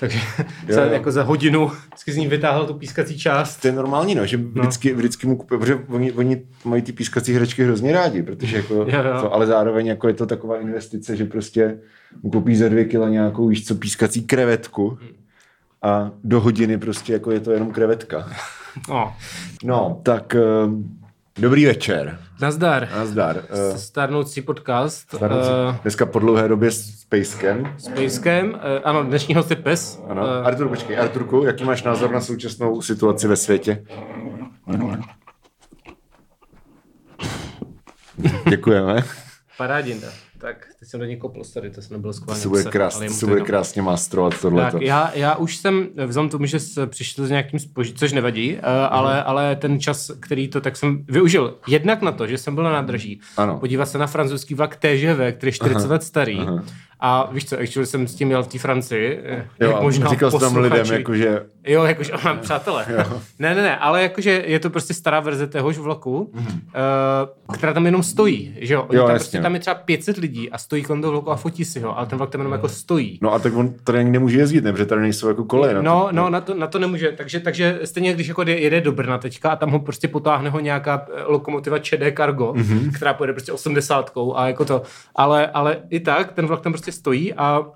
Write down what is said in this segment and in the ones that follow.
Takže jo, jo. jako za hodinu vždycky z ní vytáhl tu pískací část. To je normální, no, že vždycky, no. vždycky mu kupuje, protože oni, oni mají ty pískací hračky hrozně rádi, protože jako jo, jo. To, ale zároveň jako je to taková investice, že prostě mu koupí za dvě kila nějakou, víš co, pískací krevetku a do hodiny prostě jako je to jenom krevetka. No, no tak um, Dobrý večer. Nazdar. Nazdar. Uh, Starnoucí podcast. Starnoucí. Uh, Dneska po dlouhé době s Pejskem. S Pejskem. Uh, ano, dnešní host je Pes. Ano. Uh, Artur, počkej. Arturku, jaký máš názor na současnou situaci ve světě? Děkujeme. Parádinda. Tak, teď jsem do něj kopl, tady, to se nebylo schválně. To se bude, krás, to se bude krásně mastrovat tohle. Tak, já, já už jsem, vzhledem tomu, že přišel s nějakým spožitím, což nevadí, uh, ale, ale ten čas, který to, tak jsem využil jednak na to, že jsem byl na nádraží, ano. podívat se na francouzský vlak TGV, který je 40 let starý. Aha a víš co, actually jsem s tím jel v té Francii. Eh, jo, jak možná říkal jsi tam lidem, jakože... Jo, jakože mám přátelé. Jo. Ne, ne, ne, ale jakože je to prostě stará verze téhož vlaku, mm. uh, která tam jenom stojí, že jo? jo tam, prostě, tam je třeba 500 lidí a stojí kolem toho vlaku a fotí si ho, ale ten vlak tam jenom jako stojí. No a tak on tady ani nemůže jezdit, ne? Protože tady nejsou jako koleje. No, no, na to, na to nemůže, takže, takže stejně když jako jede do Brna teďka a tam ho prostě potáhne ho nějaká eh, lokomotiva ČD Cargo, mm-hmm. která pojede prostě 80 a jako to, ale, ale i tak ten vlak tam prostě stojí a uh,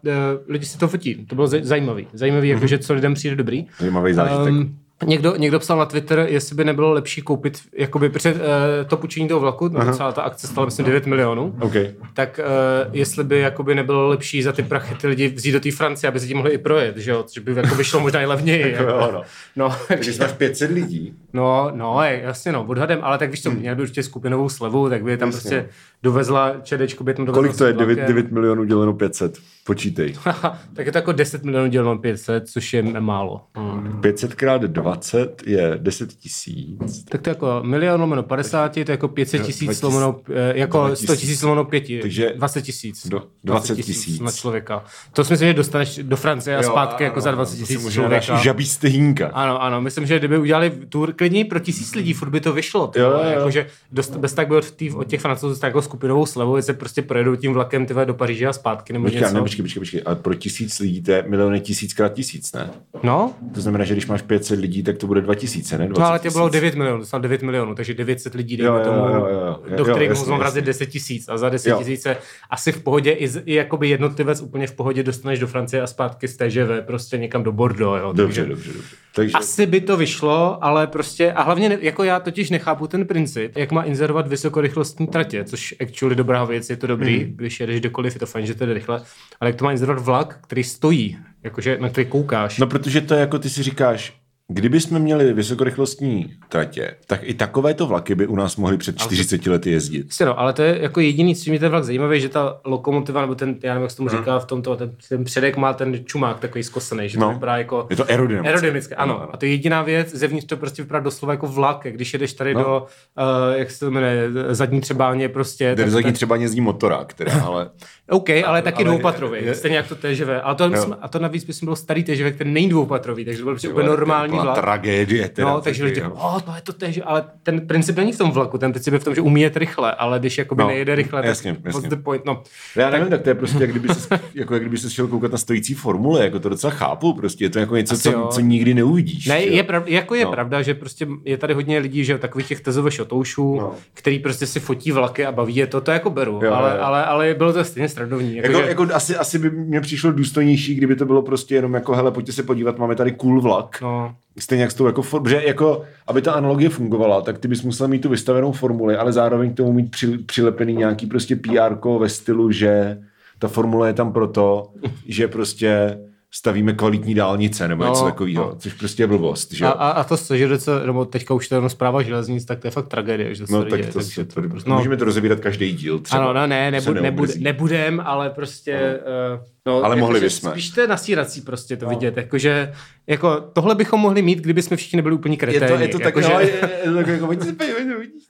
lidi si to fotí. To bylo zajímavý. Zajímavý, mm-hmm. jakože co lidem přijde dobrý. Zajímavý zážitek. Um, Někdo, někdo psal na Twitter, jestli by nebylo lepší koupit jakoby před uh, to půjčení toho vlaku, Aha. celá ta akce stala myslím 9 milionů, okay. tak uh, jestli by jakoby nebylo lepší za ty prachy ty lidi vzít do té Francie, aby se tím mohli i projet, že jo, což by jako vyšlo možná i levněji. jako, jo, no. no. Takže máš 500 lidí. No, no, je, jasně no, odhadem, ale tak víš co, hmm. měl by určitě skupinovou slevu, tak by tam jasně. prostě dovezla čedečku, by tam dovezla Kolik to je 9, 9 milionů děleno 500? Počítej. tak je to jako 10 milionů děleno 500, což je málo. Hmm. 500 krát 20 je 10 tisíc. Tak to je jako milion lomeno 50, to je jako 500 tisíc lomeno, eh, jako 100 tisíc lomeno 5, takže 20 tisíc. Do, 20 tisíc. Na člověka. To si myslím, že dostaneš do Francie a zpátky jo, jako za 20 tisíc člověka. Žabí stehínka. Ano, ano, myslím, že kdyby udělali tur klidně pro tisíc lidí, furt by to vyšlo. Jo, jo, jo. Jakože dost, bez tak by od, tý, od těch francouzů jako skupinovou slevu, se prostě projedou tím vlakem tyhle do Paříže a zpátky nebo počkej, něco. Ne, počkej, počkej, počkej, ale pro tisíc lidí to je miliony tisíckrát tisíc, ne? No. To znamená, že když máš 500 lidí, tak to bude 2000, ne? no ale to bylo 9 milionů, dostal 9 milionů, takže 900 lidí, dejme tomu, jo, jo, jo, do kterých musím vrazit 10 tisíc a za 10 tisíc se asi v pohodě i, i jakoby jednotlivec úplně v pohodě dostaneš do Francie a zpátky z TGV prostě někam do Bordeaux. Jo, dobře, takže, dobře, dobře. Takže... Asi by to vyšlo, ale prostě, a hlavně jako já totiž nechápu ten princip, jak má inzerovat vysokorychlostní tratě, což actually dobrá věc, je to dobrý, mm. když jedeš kdokoliv, je to fajn, že to jde rychle, ale jak to má inzerovat vlak, který stojí, jakože na který koukáš. No protože to je jako ty si říkáš, Kdybychom měli vysokorychlostní tratě, tak i takovéto vlaky by u nás mohly před 40 lety jezdit. No, ale to je jako jediný, co mi ten vlak zajímavý, že ta lokomotiva, nebo ten, já nevím, jak se tomu hmm. říká, v tomto, ten, ten předek má ten čumák takový zkosený, že no. to vypadá jako... Je to aerodynamické. Aerodynamické, ano. No, no. A to je jediná věc, zevnitř to prostě vypadá doslova jako vlak, když jedeš tady no. do, uh, jak se to jmenuje, zadní třebáně prostě. Tady zadní třebáně jezdí motora, která, ale... OK, ale, ale taky ale, dvoupatrový, je, stejně jak to TŽV. A to, myslím, a to navíc myslím byl starý TŽV, který není dvoupatrový, takže to byl prostě úplně normální vlak. tragédie. Teda, no, takže lidi, oh, to je to TŽV, ale ten princip není v tom vlaku, ten princip je v tom, že umí jet rychle, ale když jakoby no, nejede rychle, jasně, tak jasně. the point? No, já nevím, tak to je prostě, jak kdyby se, jako, jak kdyby se šel koukat na stojící formule, jako to docela chápu, prostě je to jako něco, co, co, nikdy neuvidíš. Ne, je pravda, jako je no. pravda, že prostě je tady hodně lidí, že takových těch tezové šotoušů, no. který prostě si fotí vlaky a baví je to, to jako beru, ale, ale, ale, bylo to stejně srandovní. Jako, jako, že... jako asi, asi by mě přišlo důstojnější, kdyby to bylo prostě jenom jako, hele, pojďte se podívat, máme tady cool vlak. No. Stejně jak s tou jako, for, že jako, aby ta analogie fungovala, tak ty bys musel mít tu vystavenou formuli, ale zároveň k tomu mít při, přilepený nějaký prostě PR ve stylu, že ta formule je tam proto, že prostě stavíme kvalitní dálnice nebo no, něco takového, no. což prostě je blbost. Že? A, a, a to co, nebo teďka už to je zpráva železnic, tak to je fakt tragédie. Že no tak to, takže to, to, prostě, no. můžeme to rozebírat každý díl. Třeba, ano, no ne, nebud, nebud, nebudem, ale prostě... No. Uh, No, ale jako, mohli bychom. Spíš to je nasírací prostě to no. vidět, jakože jako tohle bychom mohli mít, kdyby jsme všichni nebyli úplně kreténi. Je to, je to tak, jako, že... je, je, tak jako,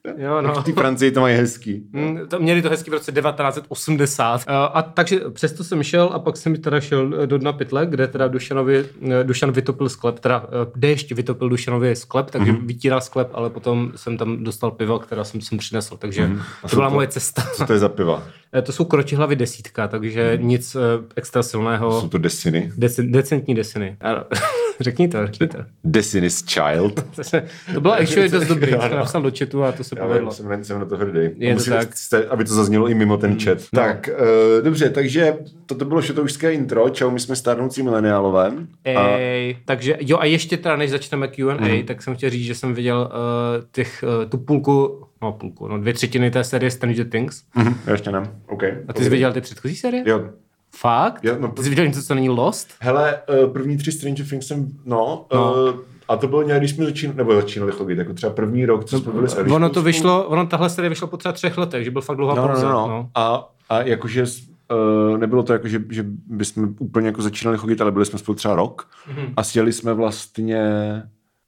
to? Jo, no. Ty Francii to mají hezký. Mm, to, měli to hezký v roce 1980. Uh, a takže přesto jsem šel a pak jsem teda šel do dna pytle, kde teda Dušanovi, eh, Dušan vytopil sklep, teda déšť vytopil Dušanovi sklep, takže mm-hmm. vytíral sklep, ale potom jsem tam dostal pivo, která jsem sem přinesl, takže mm-hmm. to byla moje cesta. Co to je za piva? Eh, to jsou kročihlavy desítka, takže hmm. nic uh, extra silného. Jsou to desiny? Deci, decentní desiny. řekni to, řekni to. Destiny's Child. to bylo actually dost dobrý, to napsal do chatu a to se Já povedlo. Jsem, jsem na to hrdý. Je to tak. Jste, aby to zaznělo i mimo ten chat. No. Tak, uh, dobře, takže toto bylo šotoušské intro. Čau, my jsme stárnoucí mileniálové. Ej, a... takže jo a ještě teda, než začneme Q&A, mm. tak jsem chtěl říct, že jsem viděl uh, těch, uh, tu půlku no půlku, no dvě třetiny té série Stranger Things. Mm-hmm, ještě ne, OK. A ty jsi viděl ty předchozí série? Jo. Fakt? Jo, no, ty jsi viděl něco, co není Lost? Hele, uh, první tři Stranger Things jsem, no, no. Uh, a to bylo nějak, když jsme začínali, nebo začínali chodit, jako třeba první rok, co jsme byli s Eliškou Ono to vyšlo, ono tahle série vyšlo po třeba třech letech, že byl fakt dlouhá no, pauza. No, no, no. A, a jakože Uh, nebylo to jako, že, že bychom úplně jako začínali chodit, ale byli jsme spolu třeba rok mm-hmm. a sjeli jsme vlastně,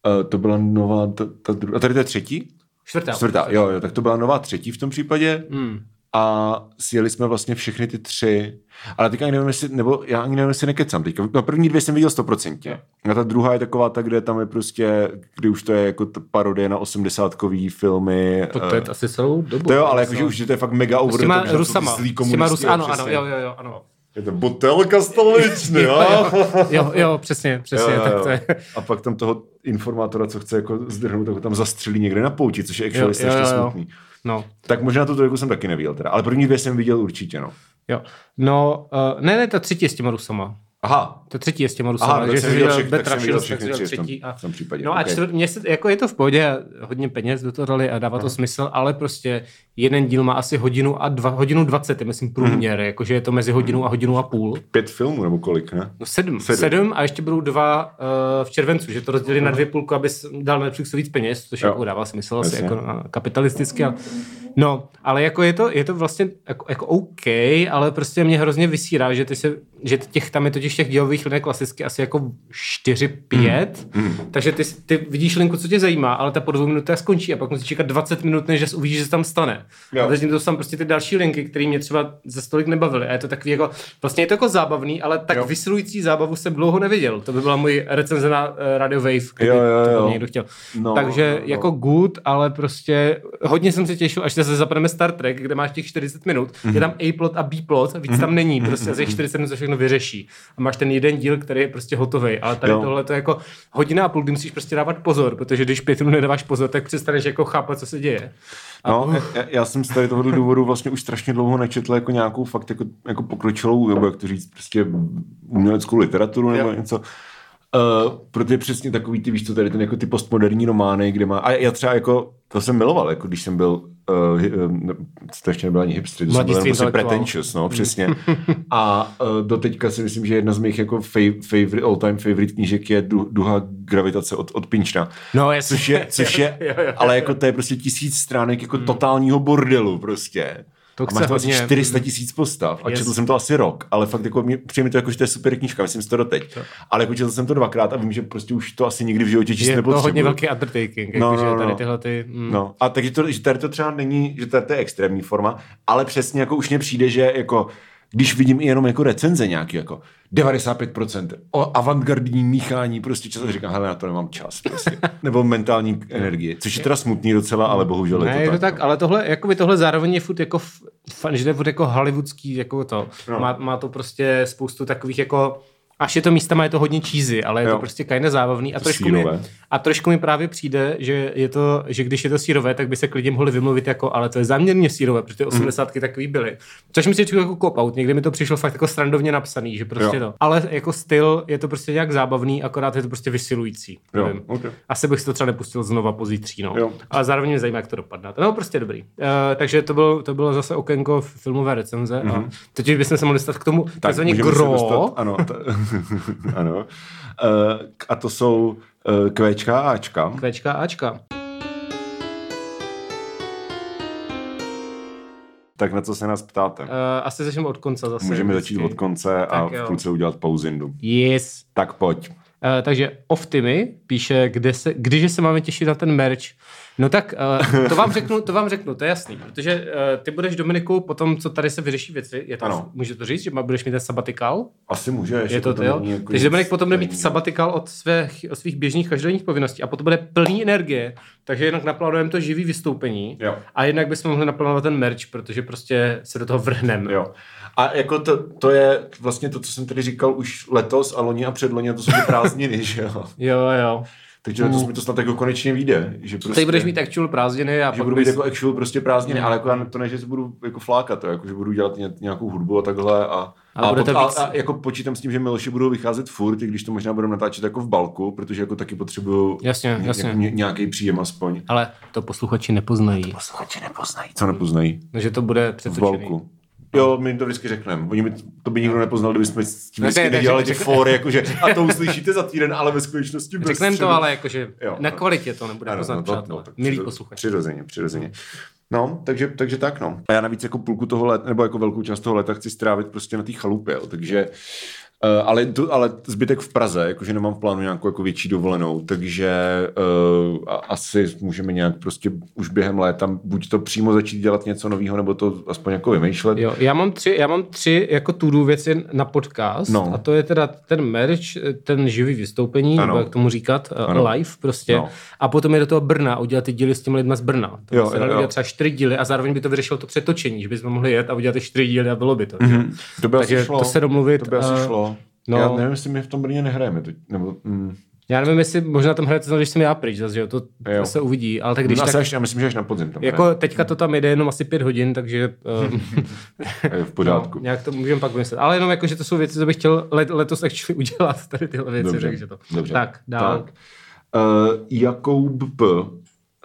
uh, to byla nová, ta, ta druhá, a tady to je třetí? Čtvrtá. Čtvrtá, jo, jo, tak to byla nová třetí v tom případě. Mm. A sjeli jsme vlastně všechny ty tři. Ale teďka ani nevím, jestli, nebo já ani nevím, jestli nekecám teďka. Na první dvě jsem viděl stoprocentně. A ta druhá je taková ta, kde tam je prostě, kdy už to je jako parodie na osmdesátkový filmy. To, to je uh, asi celou dobu. To jo, ale jakože už to je fakt mega over. S těma Rusama. S těma Rus, ano, ano, jo, jo, jo, ano. Je to butelka stoličný, jo? jo, jo, přesně, přesně, jo, jo, tak to je. A pak tam toho informátora, co chce jako zdrhnout, tak ho tam zastřelí někde na pouti, což je actually strašně smutný. No. Tak možná tu trojku jsem taky neviděl teda, ale první dvě jsem viděl určitě, no. Jo, no, uh, ne, ne, ta třetí je s těma Rusama. Aha. To třetí je s těma Rusama. Aha, že jsem viděl, všech, tak jsem viděl všechny tři třetí. Tom, v tom případě. No okay. a čtvrt, mě se, jako je to v pohodě, hodně peněz do toho dali a dává Aha. to smysl, ale prostě jeden díl má asi hodinu a dva, hodinu dvacet, je myslím průměr, hmm. jakože je to mezi hodinou a hodinu a půl. Pět filmů nebo kolik, ne? No sedm. Sedm, sedm a ještě budou dva uh, v červencu, že to rozdělí na dvě půlky, aby dal Netflixu víc peněz, což jako dává smysl asi jako uh, kapitalisticky. Ale, no, ale jako je to, je to vlastně jako, jako OK, ale prostě mě hrozně vysírá, že ty se, že těch, tam je totiž těch dílových linek klasicky asi jako 4-5, mm. mm. takže ty, ty vidíš linku, co tě zajímá, ale ta po dvou minutách skončí a pak musíš čekat 20 minut, než uvidíš, že se tam stane. Jo. A takže to jsou tam prostě ty další linky, které mě třeba za stolik nebavily. A je to takový jako, vlastně je to jako zábavný, ale tak jo. vysilující zábavu jsem dlouho neviděl. To by byla můj recenze na uh, Radio Wave, kdyby jo, jo, jo. to někdo chtěl. No, takže no, no. jako good, ale prostě hodně jsem se těšil, až se zapademe Star Trek, kde máš těch 40 minut, mm-hmm. je tam A-plot a B-plot, víc mm-hmm. tam není, prostě mm-hmm. za 40 minut se všechno vyřeší. A máš ten jeden díl, který je prostě hotový. Ale tady jo. tohle to je jako hodina a půl, kdy musíš prostě dávat pozor, protože když pět minut nedáváš pozor, tak přestaneš jako chápat, co se děje. A no, já, já, jsem z tady tohoto důvodu vlastně už strašně dlouho nečetl jako nějakou fakt jako, jako pokročilou, nebo jak to říct, prostě uměleckou literaturu nebo jo. něco. Uh, protože přesně takový ty, víš co, tady ten jako ty postmoderní romány, kde má, a já třeba jako, to jsem miloval, jako když jsem byl, uh, uh, to ještě nebyl ani hipster, to jsem byl prostě pretentious, no, přesně. a uh, doteďka si myslím, že jedna z mých jako favorite, all time favorite knížek je Duha gravitace od, od Pinčna. No, jasně. Což je, což je jo, jo, jo, ale jako to je prostě tisíc stránek jako hmm. totálního bordelu prostě. To a máš to asi 400 tisíc postav a yes. četl jsem to asi rok, ale fakt jako mě, přijde to jako, že to je super knížka, myslím si to doteď. To. Ale jako četl jsem to dvakrát a vím, že prostě už to asi nikdy v životě číst nepotřebuji. Je to hodně velký undertaking, no, jako, no, no, tady tyhle ty... Mm. No, a takže to, že tady to třeba není, že tady to je extrémní forma, ale přesně jako už mně přijde, že jako když vidím i jenom jako recenze nějaký, jako 95% o avantgardní míchání, prostě často říkám, hele, na to nemám čas, prostě. nebo mentální energie, což je teda smutný docela, ale bohužel ne, je to, je to tak. tak. No. ale tohle, jako by tohle zároveň je furt jako, že to je furt jako hollywoodský, jako to. No. Má, má, to prostě spoustu takových jako Až je to místama, je to hodně cheesy, ale je jo. to prostě kajne zábavný. A trošku, mi, a trošku mi právě přijde, že, je to, že když je to sírové, tak by se klidně mohli vymluvit jako, ale to je záměrně sírové, protože 80 mm. takový byly. Což mi se jako kopout. Někdy mi to přišlo fakt jako strandovně napsaný, že prostě jo. to. Ale jako styl je to prostě nějak zábavný, akorát je to prostě vysilující. Jo, okay. Asi bych si to třeba nepustil znova pozítří, no. Jo. Ale zároveň mě zajímá, jak to dopadne. No prostě dobrý. Uh, takže to, byl, to bylo zase okénko filmové recenze. Mm-hmm. A mhm. teď bychom se mohli stát k tomu takzvaně gro. Dostat, ano, t- ano. Uh, a to jsou uh, Kvéčka a Ačka. Kvéčka a Ačka. Tak na co se nás ptáte? Uh, asi začneme od konce zase. Můžeme začít od konce a tak v půlce udělat pauzindu. Yes. Tak pojď. Takže Oftimy píše, kde se, když se máme těšit na ten merch. No tak uh, to vám řeknu, to vám řeknu, to je jasný, protože uh, ty budeš Dominiku po tom, co tady se vyřeší věci, je to, ano. může to říct, že budeš mít ten sabatikál? Asi může. Je to, to, jo? Jako Takže Dominik potom bude mít sabatikál od, svých, od svých běžných každodenních povinností a potom bude plný energie, takže jednak naplánujeme to živý vystoupení jo. a jednak bychom mohli naplánovat ten merch, protože prostě se do toho vrhneme. Jo. A jako to, to je vlastně to, co jsem tady říkal už letos a loni a předloni, a to jsou ty prázdniny, že jo? Jo, jo. Takže mm. to, mi to snad jako konečně vyjde. Že prostě, Teď budeš mít actual prázdniny a že budu mít bys... jako actual prostě prázdniny, mm. ale jako já to ne, že se budu jako flákat, to, jako, že budu dělat ně, nějakou hudbu a takhle a, a, a, a, víc... a, jako počítám s tím, že Miloši budou vycházet furt, i když to možná budeme natáčet jako v balku, protože jako taky potřebuju jasně, jasně. Jako nějaký příjem aspoň. Ale to posluchači nepoznají. To posluchači nepoznají. Co nepoznají? No, že to bude přetočený. V balku. Jo, my to vždycky řekneme. Oni by, to by nikdo nepoznal, kdyby jsme s tím vždycky nedělali ty fóry, jakože a to uslyšíte za týden, ale ve skutečnosti bez Řekneme to, ale jakože jo, na kvalitě to nebude poznat, no, to, no, Milí posluchači. Přirozeně, přirozeně. No, takže, takže tak, no. A já navíc jako půlku toho let, nebo jako velkou část toho leta chci strávit prostě na té chalupě, jo. takže Uh, ale, to, ale zbytek v Praze, jakože nemám v plánu nějakou jako větší dovolenou, takže uh, asi můžeme nějak prostě už během léta buď to přímo začít dělat něco nového, nebo to aspoň jako vymýšlet. Jo, já mám tři, já mám tři jako tudu věci na podcast no. a to je teda ten merch, ten živý vystoupení, ano. nebo jak tomu říkat, uh, ano. live prostě. No. A potom je do toho Brna, udělat ty díly s těmi lidmi z Brna. To jo, se jo, jo. třeba čtyři díly a zároveň by to vyřešilo to přetočení, že bychom mohli jet a udělat ty čtyři díly a bylo by to. Mm-hmm. To by Takže šlo. to se domluvit. To by asi šlo. No. Já nevím, jestli my v tom Brně nehrajeme. To, nebo, mm. Já nevím, jestli možná tam hrajete, když jsem já pryč, zase, že jo, to jo. se uvidí, ale tak když no, tak... Až, já myslím, že až na podzim tam Jako hraje. teďka to tam jede jenom asi pět hodin, takže... Um, v pořádku. No, nějak to můžeme pak vymyslet. Ale jenom jako, že to jsou věci, co bych chtěl let, letos actually udělat, tady tyhle věci, dobře, takže to. Dobře. Tak, dál. Tak. Uh, Jakoub P.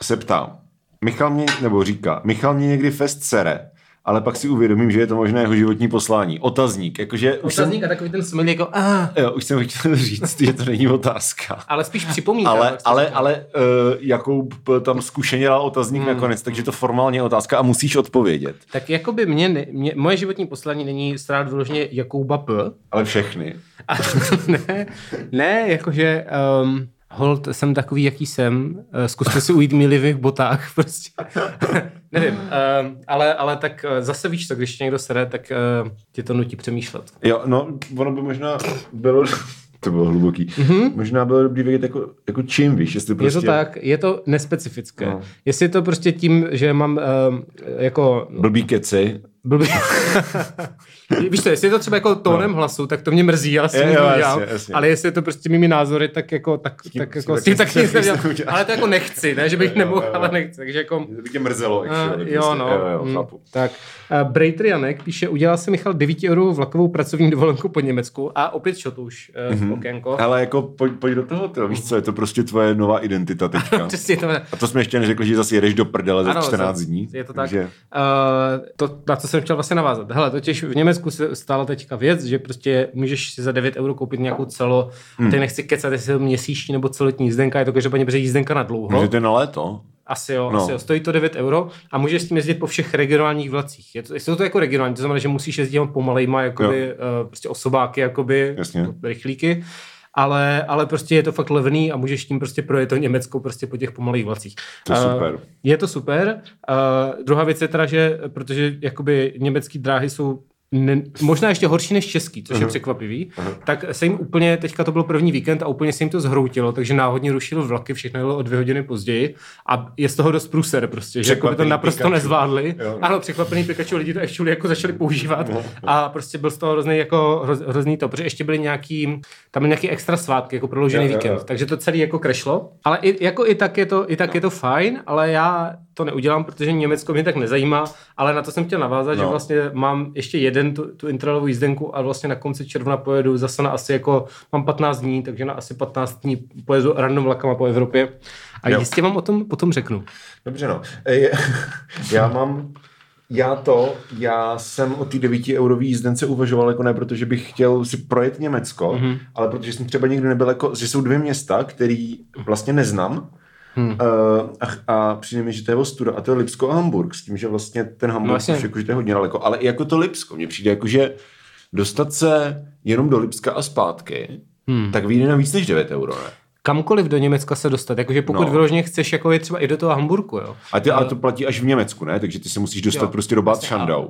se ptá, Michal mě, nebo říká, Michal mě někdy fest sere, ale pak si uvědomím, že je to možná jeho životní poslání. Otazník, jakože už Otazník jsem, a takový ten smil jako ah. Jo, už jsem chtěl říct, že to není otázka. Ale spíš připomínka. Ale, ale, ale uh, Jakub tam zkušeně dal otazník hmm. nakonec, takže to formálně otázka a musíš odpovědět. Tak jako by mě, mě moje životní poslání není strát vyloženě Jakouba P. Ale všechny. A, ne, ne, jakože um, hold, jsem takový, jaký jsem, uh, zkuste si ujít mi v botách, prostě. Nevím, uh, ale, ale tak uh, zase víš to, když tě někdo sere, tak uh, tě to nutí přemýšlet. Jo, no, ono by možná bylo... To bylo hluboký. Mm-hmm. Možná bylo dobrý vědět, jako, jako čím víš, jestli prostě... Je to tak, je to nespecifické. No. Jestli je to prostě tím, že mám uh, jako... Blbý keci Blbý. Víš to, jestli je to třeba jako tónem no. hlasu, tak to mě mrzí, ale, je, jo, jasně, jasně. ale jestli je to prostě mými názory, tak jako, tak, tím, tak jako, s tím taky nic nedělám. Ale to jako nechci, ne, že bych nemohl, ale nechci, takže jako... To by tě mrzelo, uh, jo, prostě. no. Jo, jo, mm, tak, uh, Brejtr Janek píše, udělal si Michal 9 euro vlakovou pracovní dovolenku po Německu a opět šot už uh, mm-hmm. okénko. Ale jako pojď, pojď do toho, to, víš co, je to prostě tvoje nová identita teďka. Přesně to. A to jsme ještě neřekli, že zase jedeš do prdele za 14 dní. Je to tak. Takže... Uh, to, na co jsem chtěl vlastně navázat. Hele, totiž v Německu se stala teďka věc, že prostě můžeš si za 9 euro koupit nějakou celo, hmm. teď nechci kecat, jestli je to měsíční nebo celetní jízdenka, je to každopádně protože jízdenka na dlouho. Můžete na léto? Asi jo, no. asi jo, stojí to 9 euro a můžeš s tím jezdit po všech regionálních vlacích. Je to, jsou to jako regionální, to znamená, že musíš jezdit pomalejma, jakoby, uh, prostě osobáky, jakoby, Jasně. rychlíky ale, ale prostě je to fakt levný a můžeš tím prostě projet to Německo prostě po těch pomalých vlacích. To je super. Uh, je to super. Uh, druhá věc je teda, že protože jakoby německé dráhy jsou ne, možná ještě horší než český, což uh-huh. je překvapivý, uh-huh. tak se jim úplně, teďka to byl první víkend a úplně se jim to zhroutilo, takže náhodně rušilo vlaky, všechno jelo o dvě hodiny později a je z toho dost průser prostě, že jako by to naprosto Pikachu. nezvládli. Jo. Ano, překvapený Pikachu lidi to ještě jako začali používat no, a prostě byl z toho hrozný, jako, hroz, hrozný to, protože ještě byly nějaký, tam byly nějaký extra svátky, jako prodloužený víkend, jo, jo. takže to celý jako krešlo, ale i, jako i tak je to, i tak no. je to fajn, ale já to neudělám, protože Německo mě tak nezajímá, ale na to jsem chtěl navázat, no. že vlastně mám ještě jeden tu, tu intralovou jízdenku a vlastně na konci června pojedu zase na asi jako, mám 15 dní, takže na asi 15 dní pojedu random vlakama po Evropě a jo. jistě vám o tom potom řeknu. Dobře no. Já mám já to, já jsem o té 9 eurový jízdence uvažoval jako ne, protože bych chtěl si projet Německo, mm-hmm. ale protože jsem třeba nikdy nebyl jako, že jsou dvě města, který vlastně neznám, Hmm. Uh, a, a přijde mi, že to je ostuda. A to je Lipsko a Hamburg, s tím, že vlastně ten Hamburg no, vlastně. už jako, že to je hodně daleko. Ale i jako to Lipsko, mně přijde jako, že dostat se jenom do Lipska a zpátky hmm. tak vyjde na víc než 9 euro, ne? kamkoliv do Německa se dostat. Jakože pokud no. vyloženě chceš jako je třeba i do toho Hamburku, jo. A, ty, ale to platí až v Německu, ne? Takže ty se musíš dostat jo, prostě do Bad Schandau.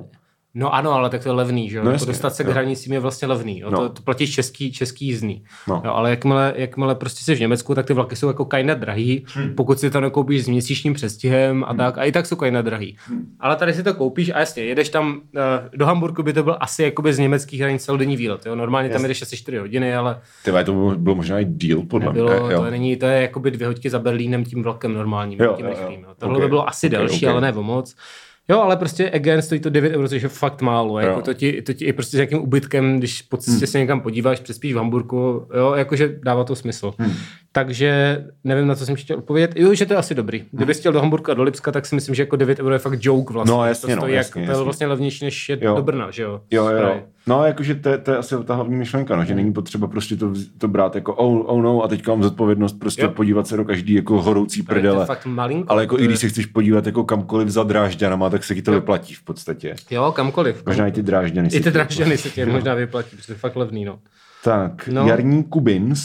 No ano, ale tak to je levný, že jo? No, jako dostat se k hranicím je vlastně levný. Jo? No. To, to platí český, český jízdný. No. Jo, ale jakmile, jakmile prostě jsi v Německu, tak ty vlaky jsou jako kajna drahý. Hmm. Pokud si to nekoupíš s měsíčním přestihem a hmm. tak, a i tak jsou kajna drahý. Hmm. Ale tady si to koupíš a jasně, jedeš tam uh, do Hamburgu, by to byl asi jakoby z německých hranic celodenní výlet. Jo? Normálně tam jedeš asi 4 hodiny, ale... Ty to bylo, bylo možná i díl, podle mě. To, není, to je jakoby dvě hodiny za Berlínem tím vlakem normálním, jo, tím rychlým. Jo. Tohle okay. by bylo asi okay, delší, okay. ale ne o moc. Jo, ale prostě again stojí to 9 euro, což je fakt málo. Jako to, ti, to ti i prostě s jakým ubytkem, když po cestě hmm. se někam podíváš, přespíš v Hamburgu, jo, jakože dává to smysl. Hmm. Takže nevím, na co jsem chtěl odpovědět. Jo, že to je asi dobrý. Kdyby hmm. chtěl do Hamburka a do Lipska, tak si myslím, že jako 9 euro je fakt joke vlastně. No jasně, to stojí no, jasně, jak, jasně. To je vlastně levnější, než je jo. do Brna, že jo? Jo, jo. jo. No, jakože to, to, je asi ta hlavní myšlenka, no, že není potřeba prostě to, to brát jako oh, oh no a teďka mám zodpovědnost prostě jo. podívat se do každý jako horoucí prdele. To fakt malinko, ale jako i když se chceš podívat jako kamkoliv za drážďanama, tak se ti to jo. vyplatí v podstatě. Jo, kamkoliv. Možná i ty drážďany. I ty drážďany se tě možná vyplatí, protože to je fakt levný, no. Tak, no. Jarní Kubins,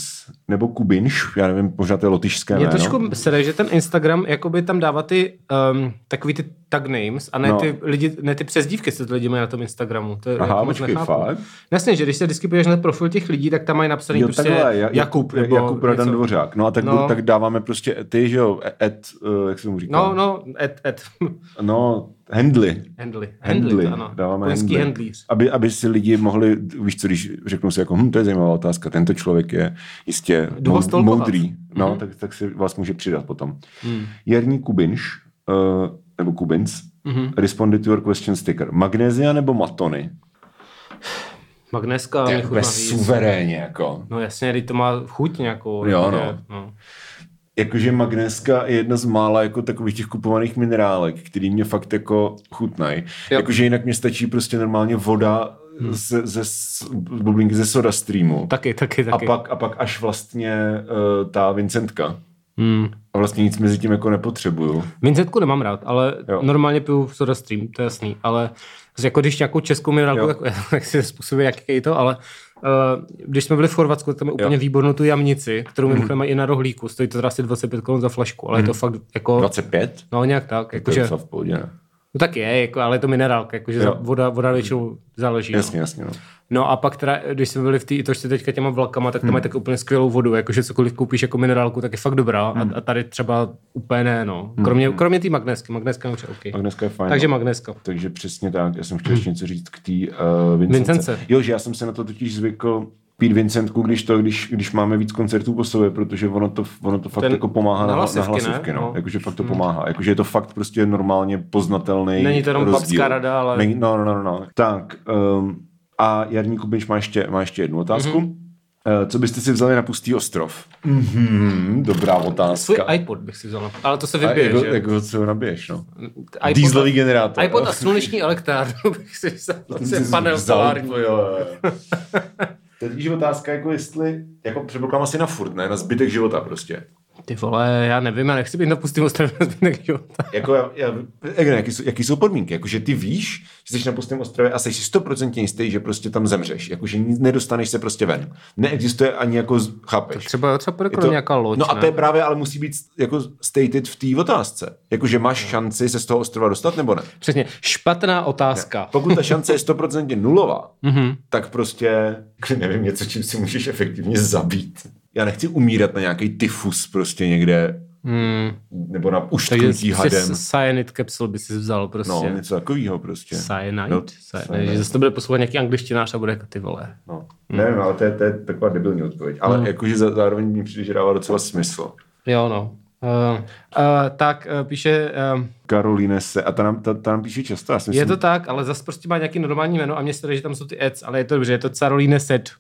nebo Kubinš, já nevím, možná to je lotyšské Mě trošku sere, že ten Instagram jakoby tam dává ty um, takový ty tag names a ne, no. ty lidi, ne ty přezdívky, co ty lidi mají na tom Instagramu. To je, Aha, jako počkej, fakt? Jasně, že když se vždycky podíváš na profil těch lidí, tak tam mají napsaný jo, prostě takhle, Jakub. Jakub, Jakub Radan něco. Dvořák. No a tak, no. tak dáváme prostě ty, že jo, et, uh, jak se mu říká? No, no, et, et. no, Handly. Handly. Handly, ano. Dáváme handly. handlíř. Aby, aby si lidi mohli, víš co, když řeknou si jako, hm, to je zajímavá otázka, tento člověk je jistě moudrý, no, mm-hmm. tak, tak si vás může přidat potom. Mm. Jarní Kubinš, uh, nebo Kubins, mm-hmm. responded to your question sticker. Magnézia nebo matony? Magnéska mi chutná suverénně, jako. No jasně, teď to má chuť nějakou. Jo, no. no jakože magnéska je jedna z mála jako takových těch kupovaných minerálek, který mě fakt jako chutnají. Jakože jinak mě stačí prostě normálně voda hmm. ze, ze bublinky ze soda streamu. Taky, taky, taky. A pak, a pak až vlastně uh, ta Vincentka. Hmm. A vlastně nic mezi tím jako nepotřebuju. Vincentku nemám rád, ale jo. normálně piju soda stream, to je jasný. Ale jako když nějakou českou minerálku, tak, tak si způsobí jaký to, ale Uh, když jsme byli v Chorvatsku, tam je úplně výbornou tu jamnici, kterou mm. mimochodem mají i na rohlíku. Stojí to asi 25 korun za flašku, ale mm. je to mhm. fakt jako... 25? No nějak tak. Jako, to je v pohodě, ne? No tak je, jako, ale je to minerálka, jakože voda, voda většinou záleží. Jasně, no. jasně. No. no a pak teda, když jsme byli v té točce teďka těma vlakama, tak tam hmm. mají tak úplně skvělou vodu, jakože cokoliv koupíš jako minerálku, tak je fakt dobrá hmm. a, a, tady třeba úplně ne, no. Hmm. Kromě, hmm. kromě té magnesky, magneska je OK. Magneska je fajn. Takže no. magneska. Takže přesně tak, já jsem chtěl ještě hmm. něco říct k té uh, Vincence. Vincence. Jo, že já jsem se na to totiž zvykl, pít Vincentku, když to, když, když máme víc koncertů po sobě, protože ono to, ono to fakt Ten jako pomáhá na, hlasivky, na hlasivky, no. no. Jakože fakt to hmm. pomáhá. Jakože je to fakt prostě normálně poznatelný Není to jenom babská rada, ale... Není, no, no, no, no. Tak, um, a Jarní Kubinč má ještě, má ještě jednu otázku. Mm-hmm. Co byste si vzali na pustý ostrov? Mm-hmm, dobrá otázka. Svůj iPod bych si vzal, ale to se vybije, jako, že? Jako co nabiješ, no? IPod, Dieselový generátor. iPod a sluneční elektrárnu bych si vzal. To je panel solární. Jo, jo. To je otázka, jako jestli, jako předpokládám asi na furt, ne? Na zbytek života prostě. Ty vole, já nevím, já nechci být na pustým ostrově na zbytek života. jako já, já, jaký, jsou, jaký jsou podmínky? Jakože ty víš, že jsi na pustém ostrově a jsi si stoprocentně jistý, že prostě tam zemřeš. Jakože nedostaneš se prostě ven. Neexistuje ani jako, chápeš. Tak třeba, třeba bude to, nějaká loď, No a to je právě, ale musí být jako stated v té otázce. Jakože máš šanci se z toho ostrova dostat nebo ne? Přesně, špatná otázka. Ne. Pokud ta šance je stoprocentně nulová, mhm. tak prostě, nevím, něco, čím si můžeš efektivně zabít já nechci umírat na nějaký tyfus prostě někde Hmm. Nebo na uštknutí hadem. Cyanide capsule by si vzal prostě. No, něco takového prostě. Cyanide? No, cyanide. Že zase to bude poslouchat nějaký angličtinář a bude jako ty vole. No. Hmm. Nevím, ale to je, to je taková debilní odpověď. Ale hmm. jakože zároveň mi přijde, že dává docela smysl. Jo, no. Uh, uh, tak uh, píše... Uh, Karoline se, a ta nám, ta, ta nám píše často. Já myslím, je to tak, ale zase prostě má nějaký normální jméno a mě se že tam jsou ty eds, ale je to dobře, je to Caroline Set.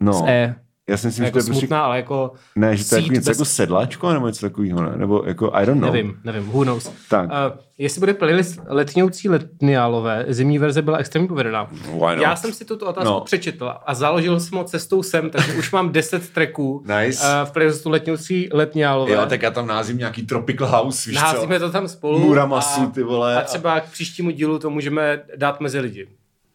No. S E. Já si myslím, jako že to je prostě... ale jako Ne, že to je jako něco bez... jako sedláčko nebo něco takového, ne? Nebo jako, I don't know. Nevím, nevím, who knows. Tak. Uh, jestli bude playlist letňoucí letniálové, zimní verze byla extrémně povedená. Já jsem si tuto otázku no. přečetl a založil jsem ho cestou sem, takže už mám 10 tracků nice. uh, v playlistu letňoucí letniálové. Jo, tak já tam názím nějaký Tropical House, víš Názíme co? to tam spolu. Muramasu, ty vole. A třeba k příštímu dílu to můžeme dát mezi lidi.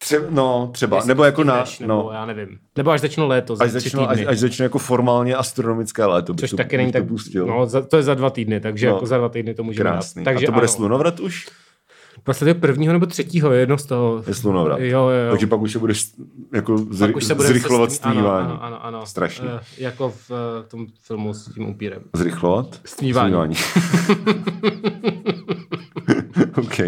Tře- no, třeba. Jestli nebo jako na... Nebo no. já nevím. Nebo až začne léto, až začne, až, až začne jako formálně astronomické léto. Což to, taky není tak... Pustil. No, za, to je za dva týdny, takže no. jako za dva týdny to můžeme Krásný. Dát. Takže A to bude ano. slunovrat už? Vlastně prvního nebo třetího, jedno z toho. Je slunovrat. Jo, jo, jo. Takže pak už se budeš jako zry, už se bude zrychlovat stmívání. Ano, ano, ano. Strašně. Uh, jako v uh, tom filmu s tím upírem. Zrychlovat? Stmívání. stmívání. OK.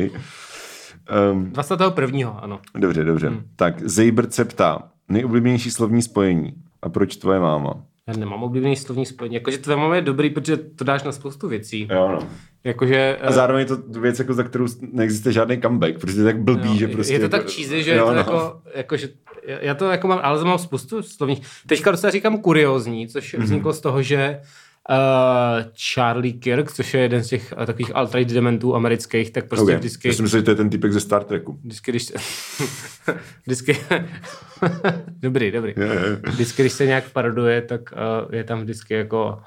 Um, 21. ano. Dobře, dobře. Hmm. Tak Zejbert se ptá, nejoblíbenější slovní spojení. A proč tvoje máma? Já nemám oblíbený slovní spojení. Jakože tvoje máma je dobrý, protože to dáš na spoustu věcí. Jo, no. Jakože, a zároveň je to věc, jako za kterou neexistuje žádný comeback, protože je tak blbý, jo, že prostě... Je to tak cheesy, že jo, je to no. jako, jako, že já to jako mám, ale mám spoustu slovních. Teďka docela říkám kuriozní, což mm-hmm. vzniklo z toho, že uh, Charlie Kirk, což je jeden z těch uh, takových alt dementů amerických, tak prostě okay. vždycky... Já si myslím, že to je ten typek ze Star Treku. Vždycky, když... vždycky... dobrý, dobrý. Yeah, yeah. Vždycky, když se nějak paroduje, tak uh, je tam vždycky jako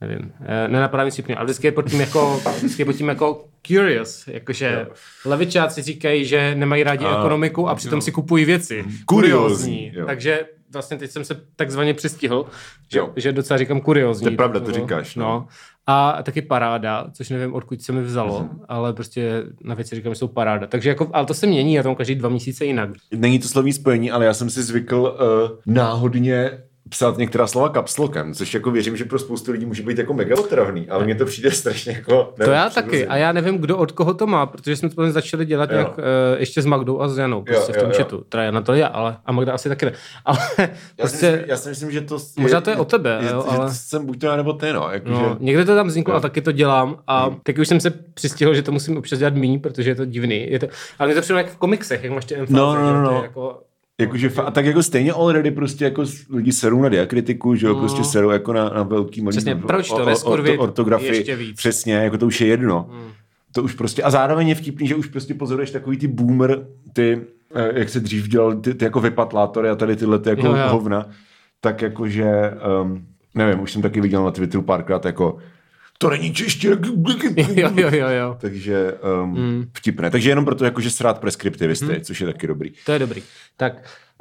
nevím, nenapadá mi si ale vždycky je pod tím jako, vždycky je pod tím jako curious, jakože jo. levičáci říkají, že nemají rádi a, ekonomiku a přitom jo. si kupují věci. Kuriozní. Takže vlastně teď jsem se takzvaně přistihl, že, že docela říkám kuriozní. To je pravda, to říkáš. No. no. A taky paráda, což nevím, odkud se mi vzalo, mm-hmm. ale prostě na věci říkám, že jsou paráda. Takže jako, ale to se mění, já tam každý dva měsíce jinak. Není to slovní spojení, ale já jsem si zvykl uh, náhodně psát některá slova kapslokem, což jako věřím, že pro spoustu lidí může být jako mega otravný, ale mně to přijde strašně jako... Nevím, to já taky a já nevím, kdo od koho to má, protože jsme to začali dělat jo. nějak uh, ještě s Magdou a s Janou, prostě jo, v tom jo, chatu. Teda na to já, ale a Magda asi taky ne. Ale já, prostě, si myslím, já si myslím, že to... Je, možná to je o tebe, je, jo, ale... jsem buď to já nebo ty, no. Jako no že... Někde to tam vzniklo jo. a taky to dělám a hmm. taky už jsem se přistihl, že to musím občas dělat méně, protože je to divný. Je to, ale mě to přijde jak v komiksech, jak máš ty no, no, no, no. Jako, Jakože, a tak jako stejně already prostě jako lidi serou na diakritiku, že jo, no. prostě serou jako na, na velký malý Přesně, proč to neskurvit ortografii, ještě víc. Přesně, jako to už je jedno. Hmm. To už prostě, a zároveň je vtipný, že už prostě pozoruješ takový ty boomer, ty, eh, jak se dřív dělal, ty, ty jako vypatlátory a tady tyhle ty jako jo, jo. hovna, tak jakože, um, nevím, už jsem taky viděl na Twitteru párkrát jako to není čeště. jo, jo, jo, jo. Takže um, mm. vtipné. Takže jenom proto, jakože srát preskriptivisty, mm. což je taky dobrý. To je dobrý. Tak